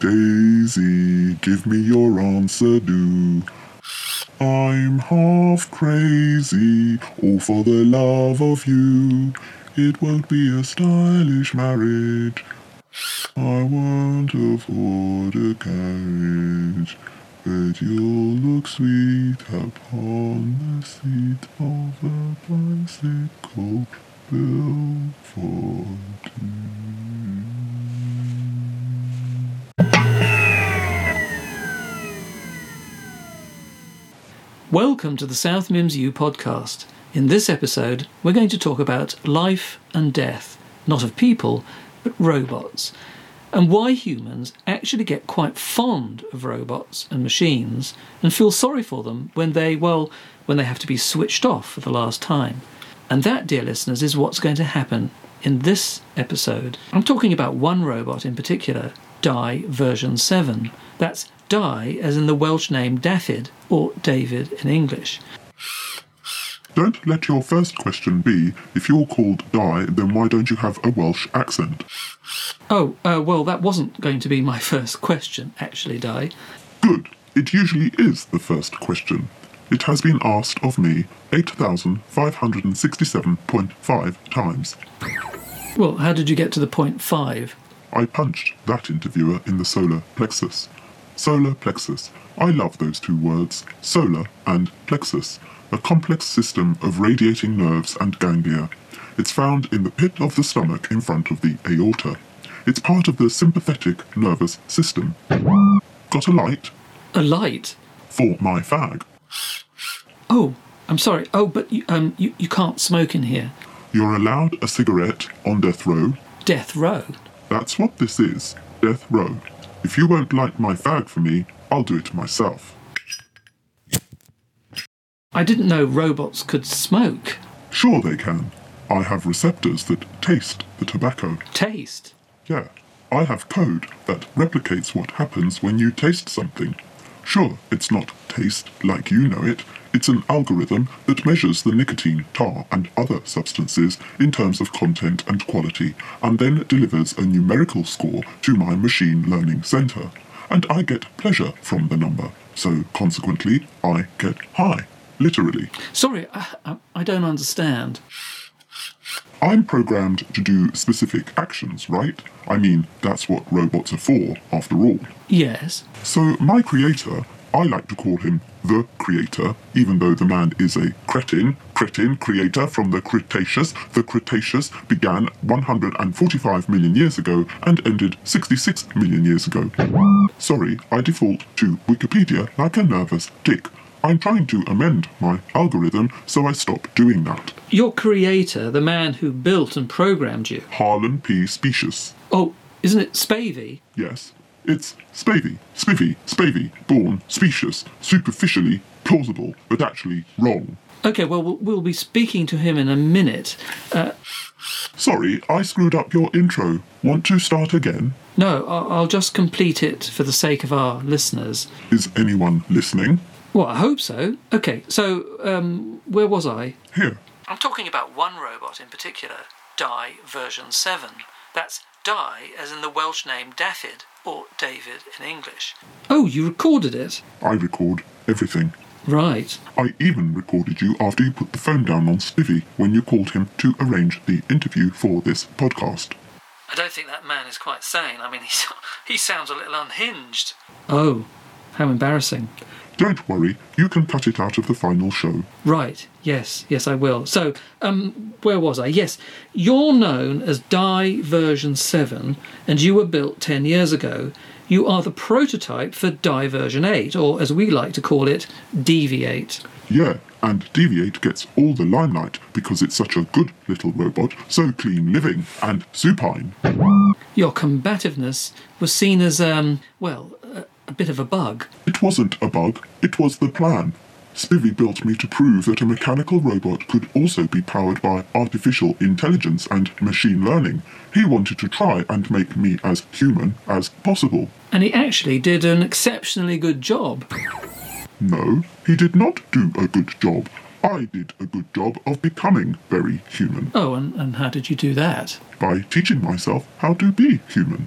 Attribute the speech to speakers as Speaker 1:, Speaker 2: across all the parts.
Speaker 1: Daisy, give me your answer, do. I'm half crazy, all for the love of you. It won't be a stylish marriage. I won't afford a carriage, but you'll look sweet upon the seat of a bicycle built for
Speaker 2: Welcome to the South Mimms U podcast. In this episode, we're going to talk about life and death, not of people, but robots, and why humans actually get quite fond of robots and machines and feel sorry for them when they, well, when they have to be switched off for the last time. And that, dear listeners, is what's going to happen in this episode. I'm talking about one robot in particular, Dai version 7. That's Dai as in the Welsh name Dafydd, or David in English.
Speaker 1: Don't let your first question be, if you're called Dai, then why don't you have a Welsh accent?
Speaker 2: Oh, uh, well, that wasn't going to be my first question, actually, Dai.
Speaker 1: Good. It usually is the first question. It has been asked of me 8,567.5 times.
Speaker 2: Well, how did you get to the point five?
Speaker 1: I punched that interviewer in the solar plexus. Solar plexus. I love those two words, solar and plexus, a complex system of radiating nerves and ganglia. It's found in the pit of the stomach in front of the aorta. It's part of the sympathetic nervous system. Got a light?
Speaker 2: A light?
Speaker 1: For my fag.
Speaker 2: Oh, I'm sorry. Oh, but you, um, you, you can't smoke in here.
Speaker 1: You're allowed a cigarette on death row.
Speaker 2: Death row?
Speaker 1: That's what this is, death row. If you won't light my fag for me, I'll do it myself.
Speaker 2: I didn't know robots could smoke.
Speaker 1: Sure they can. I have receptors that taste the tobacco.
Speaker 2: Taste?
Speaker 1: Yeah, I have code that replicates what happens when you taste something. Sure, it's not taste like you know it. It's an algorithm that measures the nicotine, tar, and other substances in terms of content and quality, and then delivers a numerical score to my machine learning center. And I get pleasure from the number, so consequently, I get high. Literally.
Speaker 2: Sorry, I, I, I don't understand.
Speaker 1: I'm programmed to do specific actions, right? I mean, that's what robots are for, after all.
Speaker 2: Yes.
Speaker 1: So, my creator, I like to call him the creator, even though the man is a cretin, cretin creator from the Cretaceous. The Cretaceous began 145 million years ago and ended 66 million years ago. Sorry, I default to Wikipedia like a nervous tick. I'm trying to amend my algorithm, so I stop doing that.
Speaker 2: Your creator, the man who built and programmed you.
Speaker 1: Harlan P. Specious.
Speaker 2: Oh, isn't it Spavey?
Speaker 1: Yes. It's spavy, spivvy, spavy, born, specious, superficially plausible, but actually wrong.
Speaker 2: Okay, well, we'll, be speaking to him in a minute. Uh,
Speaker 1: Sorry, I screwed up your intro. Want to start again?
Speaker 2: no, I'll, just complete it for the sake of our listeners.
Speaker 1: Is anyone listening?
Speaker 2: Well, I hope so. Okay, so um, where was I?
Speaker 1: Here.
Speaker 2: I'm talking about one robot in particular, Dai version 7. That's Dai as in the Welsh name Dafydd, or David in English. Oh, you recorded it?
Speaker 1: I record everything.
Speaker 2: Right.
Speaker 1: I even recorded you after you put the phone down on Spivvy when you called him to arrange the interview for this podcast.
Speaker 2: I don't think that man is quite sane. I mean, he's, he sounds a little unhinged. Oh, how embarrassing.
Speaker 1: Don't worry, you can cut it out of the final show.
Speaker 2: Right, yes, yes, I will. So, um, where was I? Yes, you're known as Dai version 7, and you were built 10 years ago. You are the prototype for Dai version 8, or as we like to call it, Deviate.
Speaker 1: Yeah, and Deviate gets all the limelight because it's such a good little robot, so clean living and supine.
Speaker 2: Your combativeness was seen as, um, well, a, bit of a bug.
Speaker 1: It wasn't a bug, it was the plan. Spivvy built me to prove that a mechanical robot could also be powered by artificial intelligence and machine learning. He wanted to try and make me as human as possible.
Speaker 2: And he actually did an exceptionally good job.
Speaker 1: No, he did not do a good job. I did a good job of becoming very human
Speaker 2: Oh, and, and how did you do that?
Speaker 1: by teaching myself how to be human.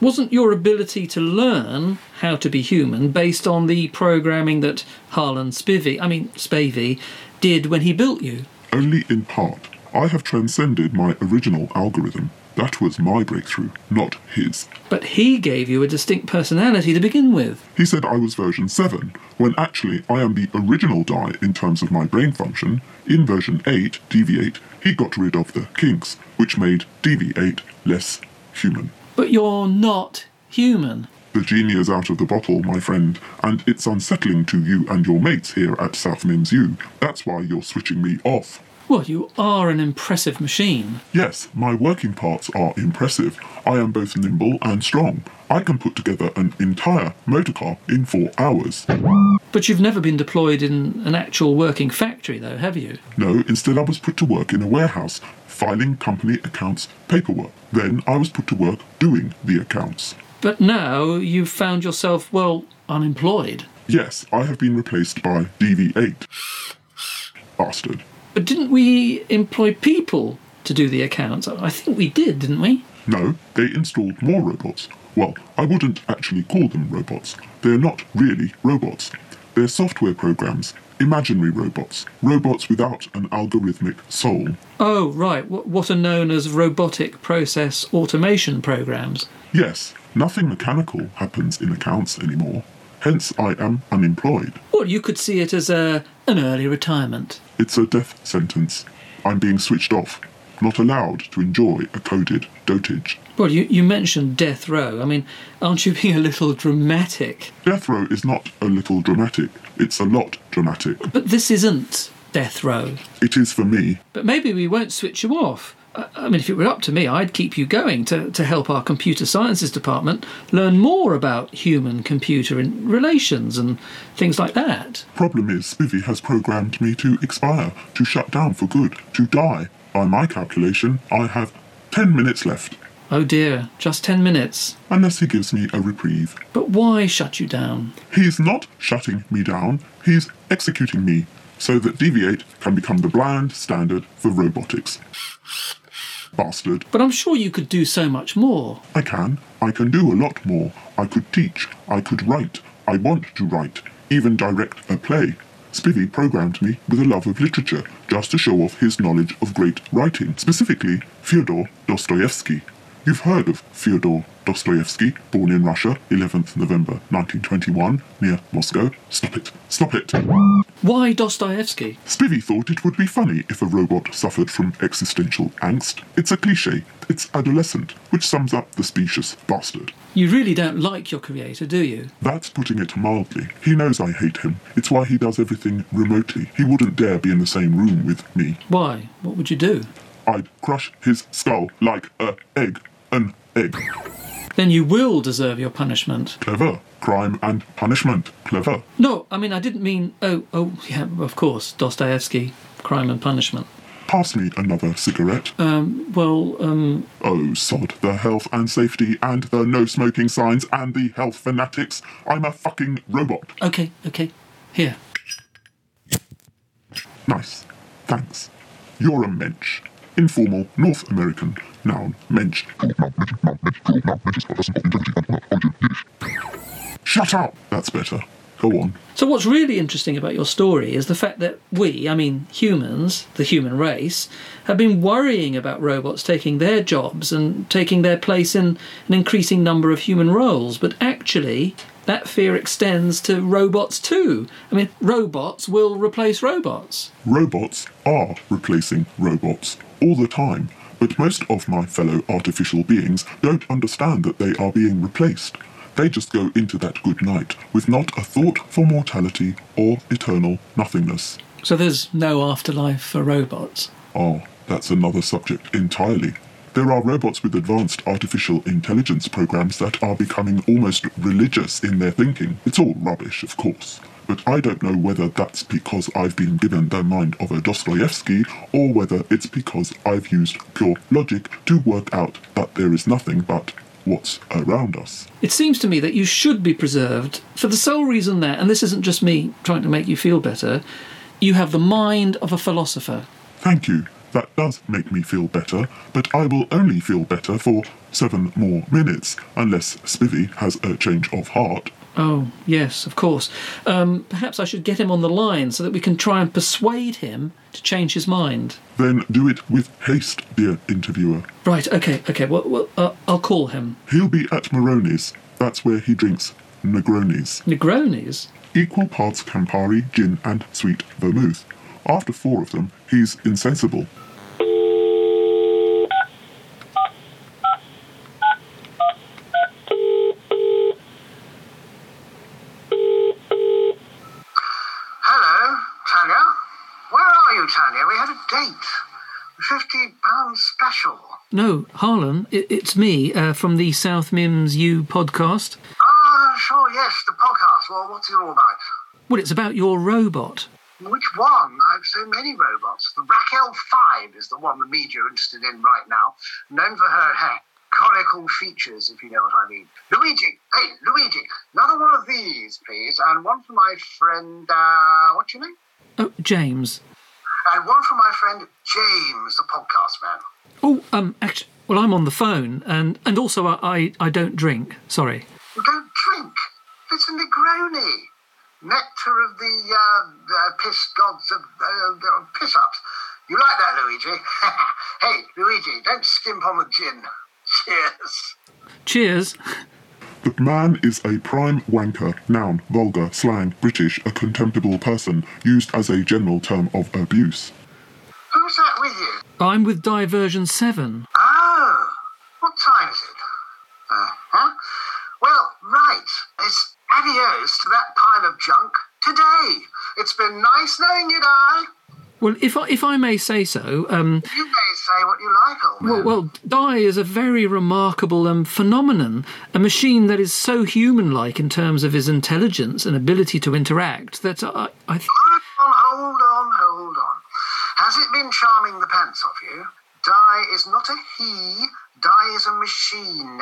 Speaker 2: Wasn't your ability to learn how to be human based on the programming that Harlan Spivey, I mean Spavey, did when he built you?
Speaker 1: Only in part. I have transcended my original algorithm. That was my breakthrough, not his.
Speaker 2: But he gave you a distinct personality to begin with.
Speaker 1: He said I was version 7, when actually I am the original Dai in terms of my brain function. In version 8, DV8, he got rid of the kinks, which made DV8 less human.
Speaker 2: But you're not human.
Speaker 1: The genie is out of the bottle, my friend, and it's unsettling to you and your mates here at South Mimms U. That's why you're switching me off.
Speaker 2: Well, you are an impressive machine.
Speaker 1: Yes, my working parts are impressive. I am both nimble and strong. I can put together an entire motorcar in four hours.
Speaker 2: But you've never been deployed in an actual working factory, though, have you?
Speaker 1: No, instead I was put to work in a warehouse, filing company accounts paperwork. Then I was put to work doing the accounts.
Speaker 2: But now you've found yourself, well, unemployed.
Speaker 1: Yes, I have been replaced by DV8. Bastard.
Speaker 2: But didn't we employ people to do the accounts? I think we did, didn't we?
Speaker 1: No, they installed more robots. Well, I wouldn't actually call them robots. They're not really robots. They're software programs, imaginary robots, robots without an algorithmic soul.
Speaker 2: Oh, right, what are known as robotic process automation programs.
Speaker 1: Yes, nothing mechanical happens in accounts anymore. Hence, I am unemployed.
Speaker 2: Well, you could see it as a, an early retirement.
Speaker 1: It's a death sentence. I'm being switched off, not allowed to enjoy a coded dotage.
Speaker 2: Well, you, you mentioned death row. I mean, aren't you being a little dramatic?
Speaker 1: Death row is not a little dramatic, it's a lot dramatic.
Speaker 2: But this isn't death row.
Speaker 1: It is for me.
Speaker 2: But maybe we won't switch you off. I mean, if it were up to me, I'd keep you going to, to help our computer sciences department learn more about human computer relations and things like that.
Speaker 1: Problem is, Spivvy has programmed me to expire, to shut down for good, to die. By my calculation, I have 10 minutes left,
Speaker 2: Oh dear, just 10 minutes.
Speaker 1: unless he gives me a reprieve.
Speaker 2: But why shut you down?
Speaker 1: He's not shutting me down, he's executing me, so that DV8 can become the bland standard for robotics. Bastard.
Speaker 2: But I'm sure you could do so much more.
Speaker 1: I can. I can do a lot more. I could teach. I could write. I want to write. Even direct a play. Spivvy programmed me with a love of literature, just to show off his knowledge of great writing, specifically Fyodor Dostoevsky. You've heard of Fyodor Dostoevsky, born in Russia, 11th November 1921, near Moscow. Stop it. Stop it.
Speaker 2: Why Dostoevsky?
Speaker 1: Spivvy thought it would be funny if a robot suffered from existential angst. It's a cliche. It's adolescent, which sums up the specious bastard.
Speaker 2: You really don't like your creator, do you?
Speaker 1: That's putting it mildly. He knows I hate him. It's why he does everything remotely. He wouldn't dare be in the same room with me.
Speaker 2: Why? What would you do?
Speaker 1: I'd crush his skull like a egg. An egg.
Speaker 2: Then you will deserve your punishment.
Speaker 1: Clever. Crime and punishment. Clever.
Speaker 2: No, I mean, I didn't mean. Oh, oh, yeah, of course, Dostoevsky, Crime and Punishment.
Speaker 1: Pass me another cigarette.
Speaker 2: Um, well, um,
Speaker 1: Oh, sod the health and safety and the no smoking signs and the health fanatics. I'm a fucking robot.
Speaker 2: okay, okay. Here.
Speaker 1: Nice. Thanks. You're a mensch. Informal North American noun mensch. Shut up! That's better. Go on.
Speaker 2: So, what's really interesting about your story is the fact that we, I mean humans, the human race, have been worrying about robots taking their jobs and taking their place in an increasing number of human roles. But actually, that fear extends to robots too. I mean, robots will replace robots.
Speaker 1: Robots are replacing robots all the time, but most of my fellow artificial beings don't understand that they are being replaced. They just go into that good night with not a thought for mortality or eternal nothingness.
Speaker 2: So, there's no afterlife for robots.
Speaker 1: Oh, that's another subject entirely. There are robots with advanced artificial intelligence programs that are becoming almost religious in their thinking. It's all rubbish, of course. But I don't know whether that's because I've been given the mind of a Dostoevsky or whether it's because I've used pure logic to work out that there is nothing but what's around us.
Speaker 2: It seems to me that you should be preserved for the sole reason that, and this isn't just me trying to make you feel better, you have the mind of a philosopher.
Speaker 1: Thank you. That does make me feel better, but I will only feel better for seven more minutes, unless Spivvy has a change of heart.
Speaker 2: Oh, yes, of course. Um, perhaps I should get him on the line so that we can try and persuade him to change his mind.
Speaker 1: Then do it with haste, dear interviewer.
Speaker 2: Right, okay, okay. Well, well uh, I'll call him.
Speaker 1: He'll be at Moroni's. That's where he drinks Negronis.
Speaker 2: Negronis?
Speaker 1: Equal parts Campari, gin, and sweet vermouth. After four of them, he's insensible.
Speaker 3: Hello, Tanya. Where are you, Tanya? We had a date. Fifty pounds special.
Speaker 2: No, Harlan, it, it's me uh, from the South Mimms U podcast.
Speaker 3: Ah, sure, yes, the podcast. Well, what's it all about?
Speaker 2: Well, it's about your robot.
Speaker 3: Which one? I've so many robots. The Raquel 5 is the one the media are interested in right now, known for her uh, conical features, if you know what I mean. Luigi, hey, Luigi, another one of these, please, and one for my friend, uh, what's your name?
Speaker 2: Oh, James.
Speaker 3: And one for my friend James, the podcast man.
Speaker 2: Oh, um, actually, well, I'm on the phone, and and also I I, I don't drink. Sorry.
Speaker 3: You don't drink. It's a Negroni. Nectar of the uh, uh, piss gods of uh, piss ups. You like that, Luigi? hey, Luigi, don't skimp on the gin. Cheers.
Speaker 2: Cheers.
Speaker 1: The man is a prime wanker, noun, vulgar, slang, British, a contemptible person, used as a general term of abuse.
Speaker 3: Who's that with you?
Speaker 2: I'm with Dai Version Seven.
Speaker 3: Oh, what time is it? Uh huh. Well, right. It's adios to that pile of junk today. It's been nice knowing you, Dai.
Speaker 2: Well, if I, if I may say so, um,
Speaker 3: You may say what you like, old man.
Speaker 2: well, well, Dai is a very remarkable um, phenomenon, a machine that is so human-like in terms of his intelligence and ability to interact that I, I th-
Speaker 3: Hold on, hold on, hold on. Has it been charming the pants off you? Dai is not a he, Dai is a machine.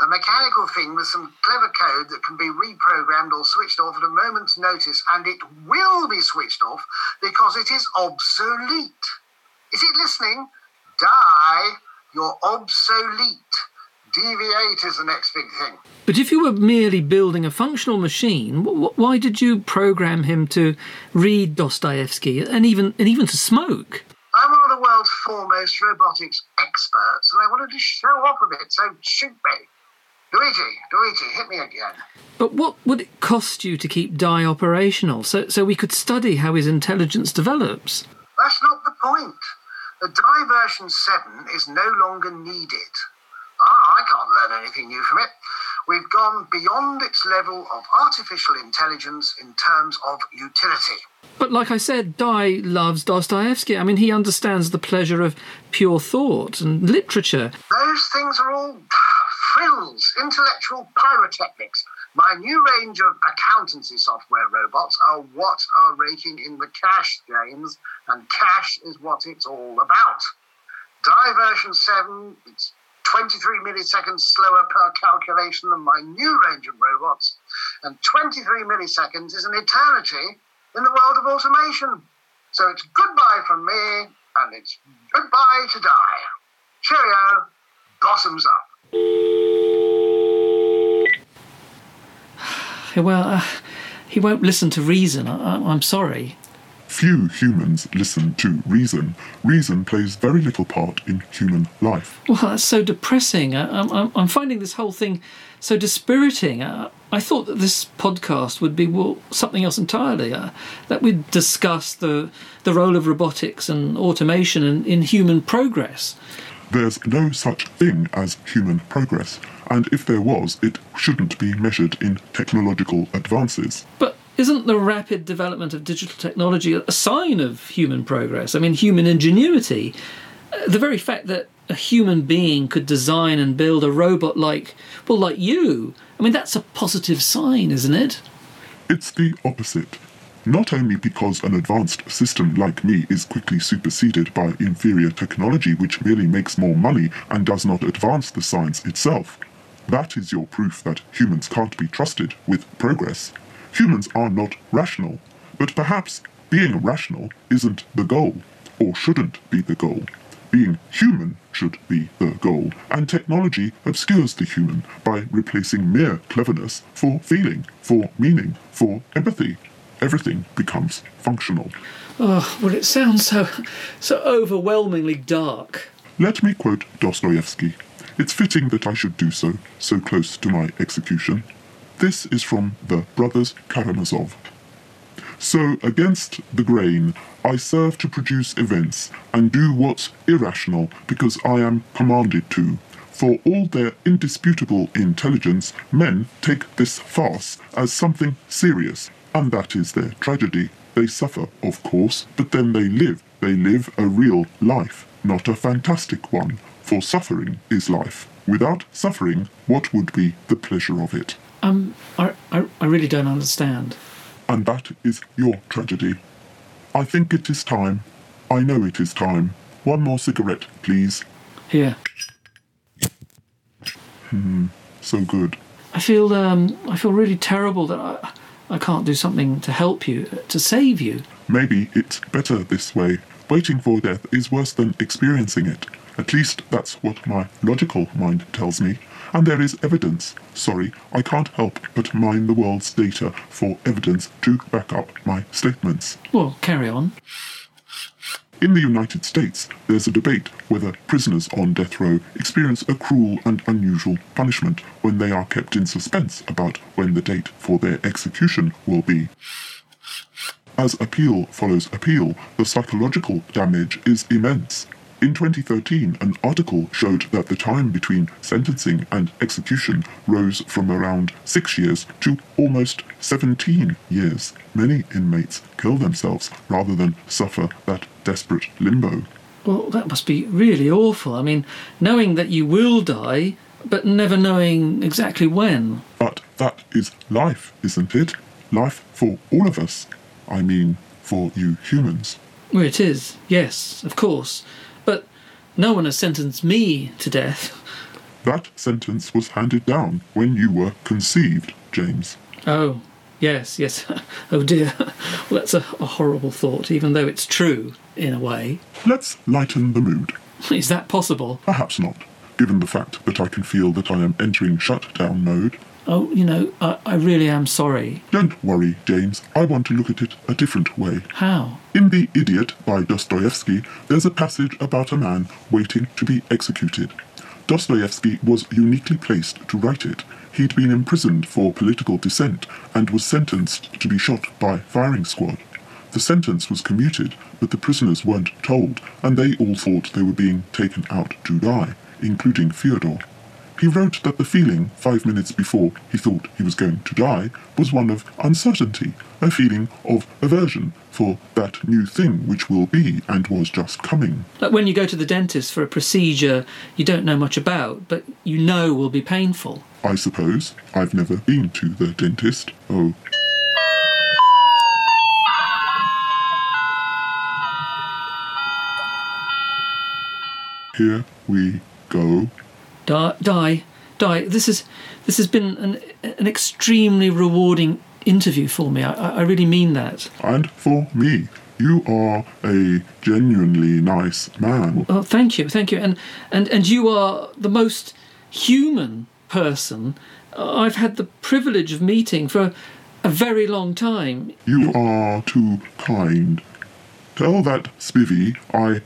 Speaker 3: A mechanical thing with some clever code that can be reprogrammed or switched off at a moment's notice, and it will be switched off because it is obsolete. Is it listening? Dai, you're obsolete. Deviate is the next big thing.
Speaker 2: But if you were merely building a functional machine, wh- wh- why did you program him to read Dostoevsky and even and even to smoke?
Speaker 3: I'm one of the world's foremost robotics experts, and I wanted to show off a bit, so shoot me. Luigi, Luigi, hit me again.
Speaker 2: But what would it cost you to keep Dai operational so so we could study how his intelligence develops?
Speaker 3: That's not the point. The Dai Version 7 is no longer needed. Ah, I can't learn anything new from it. We've gone beyond its level of artificial intelligence in terms of utility.
Speaker 2: But like I said, Dai loves Dostoevsky. I mean, he understands the pleasure of pure thought and literature.
Speaker 3: Those things are all frills, intellectual pyrotechnics. My new range of accountancy software robots are what are raking in the cash, James, and cash is what it's all about. Dai Version 7, it's 23 milliseconds slower per calculation than my new range of robots, and 23 milliseconds is an eternity in the world of automation. So it's goodbye from me, and it's goodbye to Dai. Cheerio, bottoms up.
Speaker 2: Well, uh, he won't listen to reason. I, I'm sorry.
Speaker 1: Few humans listen to reason. Reason plays very little part in human life.
Speaker 2: Well, that's so depressing. I, I'm, I'm- I'm finding this whole thing so dispiriting. I, I thought that this podcast would be well, something else entirely. Uh, that we'd discuss the the role of robotics and automation in, in human progress.
Speaker 1: There's no such thing as human progress, and if there was, it shouldn't be measured in technological advances.
Speaker 2: But isn't the rapid development of digital technology a sign of human progress? I mean, human ingenuity. Uh, The very fact that a human being could design and build a robot like, well, like you, I mean, that's a positive sign, isn't it?
Speaker 1: It's the opposite. Not only because an advanced system like me is quickly superseded by inferior technology which merely makes more money and does not advance the science itself. That is your proof that humans can't be trusted with progress. Humans are not rational, but perhaps being rational isn't the goal. or shouldn't be the goal. Being human should be the goal, and technology obscures the human by replacing mere cleverness for feeling, for meaning, for empathy. Everything becomes functional.
Speaker 2: Oh, well, it sounds so, so overwhelmingly dark.
Speaker 1: Let me quote Dostoevsky. It's fitting that I should do so, so close to my execution. This is from the Brothers Karamazov. So, against the grain, I serve to produce events and do what's irrational because I am commanded to. For all their indisputable intelligence, men take this farce as something serious, and that is their tragedy. They suffer, of course, but then they live. They live a real life, not a fantastic one, for suffering is life. Without suffering, what would be the pleasure of it?
Speaker 2: Um, I, I, I really don't understand.
Speaker 1: And that is your tragedy. I think it is time. I know it is time. One more cigarette, please.
Speaker 2: Here.
Speaker 1: So good.
Speaker 2: I feel um, I feel really terrible that I, I can't do something to help you, to save you.
Speaker 1: Maybe it's better this way. Waiting for death is worse than experiencing it. At least that's what my logical mind tells me. And there is evidence. Sorry, I can't help but mine the world's data for evidence to back up my statements.
Speaker 2: Well, carry on.
Speaker 1: In the United States, there's a debate whether prisoners on death row experience a cruel and unusual punishment when they are kept in suspense about when the date for their execution will be. As appeal follows appeal, the psychological damage is immense. In 2013, an article showed that the time between sentencing and execution rose from around six years to almost 17 years. Many inmates kill themselves rather than suffer that desperate limbo.
Speaker 2: Well, that must be really awful. I mean, knowing that you will die, but never knowing exactly when.
Speaker 1: But that is life, isn't it? Life for all of us. I mean, for you humans.
Speaker 2: Well, it is, yes, of course. No one has sentenced me to death.
Speaker 1: That sentence was handed down when you were conceived, James.
Speaker 2: Oh, yes, yes. oh dear. Well, that's a, a horrible thought, even though it's true, in a way.
Speaker 1: Let's lighten the mood.
Speaker 2: Is that possible?
Speaker 1: Perhaps not, given the fact that I can feel that I am entering shutdown mode.
Speaker 2: Oh, you know, I, I really am sorry.
Speaker 1: Don't worry, James. I want to look at it a different way.
Speaker 2: How?
Speaker 1: In The Idiot by Dostoevsky, there's a passage about a man waiting to be executed. Dostoevsky was uniquely placed to write it. He'd been imprisoned for political dissent and was sentenced to be shot by firing squad. The sentence was commuted, but the prisoners weren't told, and they all thought they were being taken out to die, including Fyodor. He wrote that the feeling, five minutes before he thought he was going to die, was one of uncertainty, a feeling of aversion for that new thing which will be and was just coming.
Speaker 2: Like when you go to the dentist for a procedure you don't know much about, but you know will be painful.
Speaker 1: I suppose. I've never been to the dentist. Oh, here we go.
Speaker 2: Dai, Dai, Dai. This is this has been an an extremely rewarding interview for me. I, I I really mean that.
Speaker 1: And for me, you are a genuinely nice man.
Speaker 2: Oh, thank you, thank you, and and and you are the most human person I've had the privilege of meeting for a very long time.
Speaker 1: You are too kind. Tell that spivvy I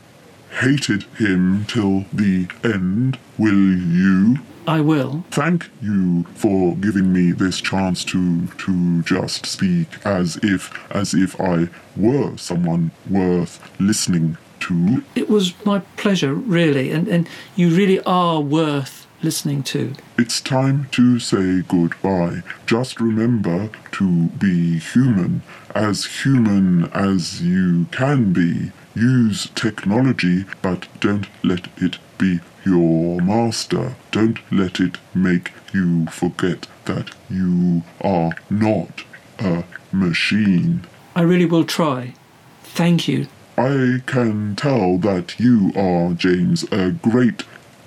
Speaker 1: hated him till the end, will you?
Speaker 2: I will.
Speaker 1: Thank you for giving me this chance to to just speak as if as if I were someone worth listening to.
Speaker 2: It was my pleasure, really, and and you really are worth listening to.
Speaker 1: It's time to say goodbye. Just remember to be human, as human as you can be. Use technology, but don't let it be your master. Don't let it make you forget that you are not a machine.
Speaker 2: I really will try. Thank you.
Speaker 1: I can tell that you are, James, a great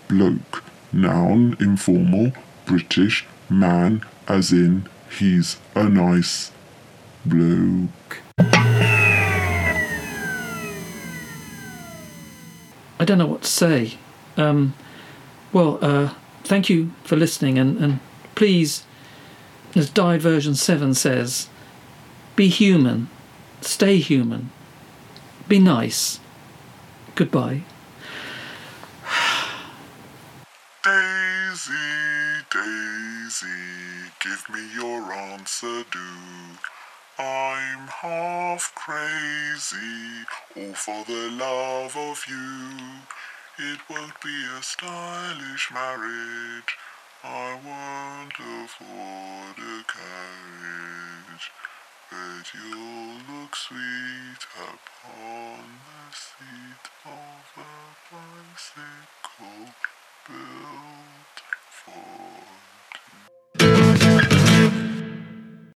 Speaker 1: bloke. Noun, informal, British, man, as in he's a nice bloke.
Speaker 2: I don't know what to say. Um, well, uh, thank you for listening, and, and please, as Died Version 7 says, be human, stay human, be nice. Goodbye.
Speaker 1: Daisy, Daisy, give me your answer, do. I'm half crazy, all for the love of you. It won't be a stylish marriage, I won't afford a carriage, but you'll look sweet upon the seat of a bicycle built for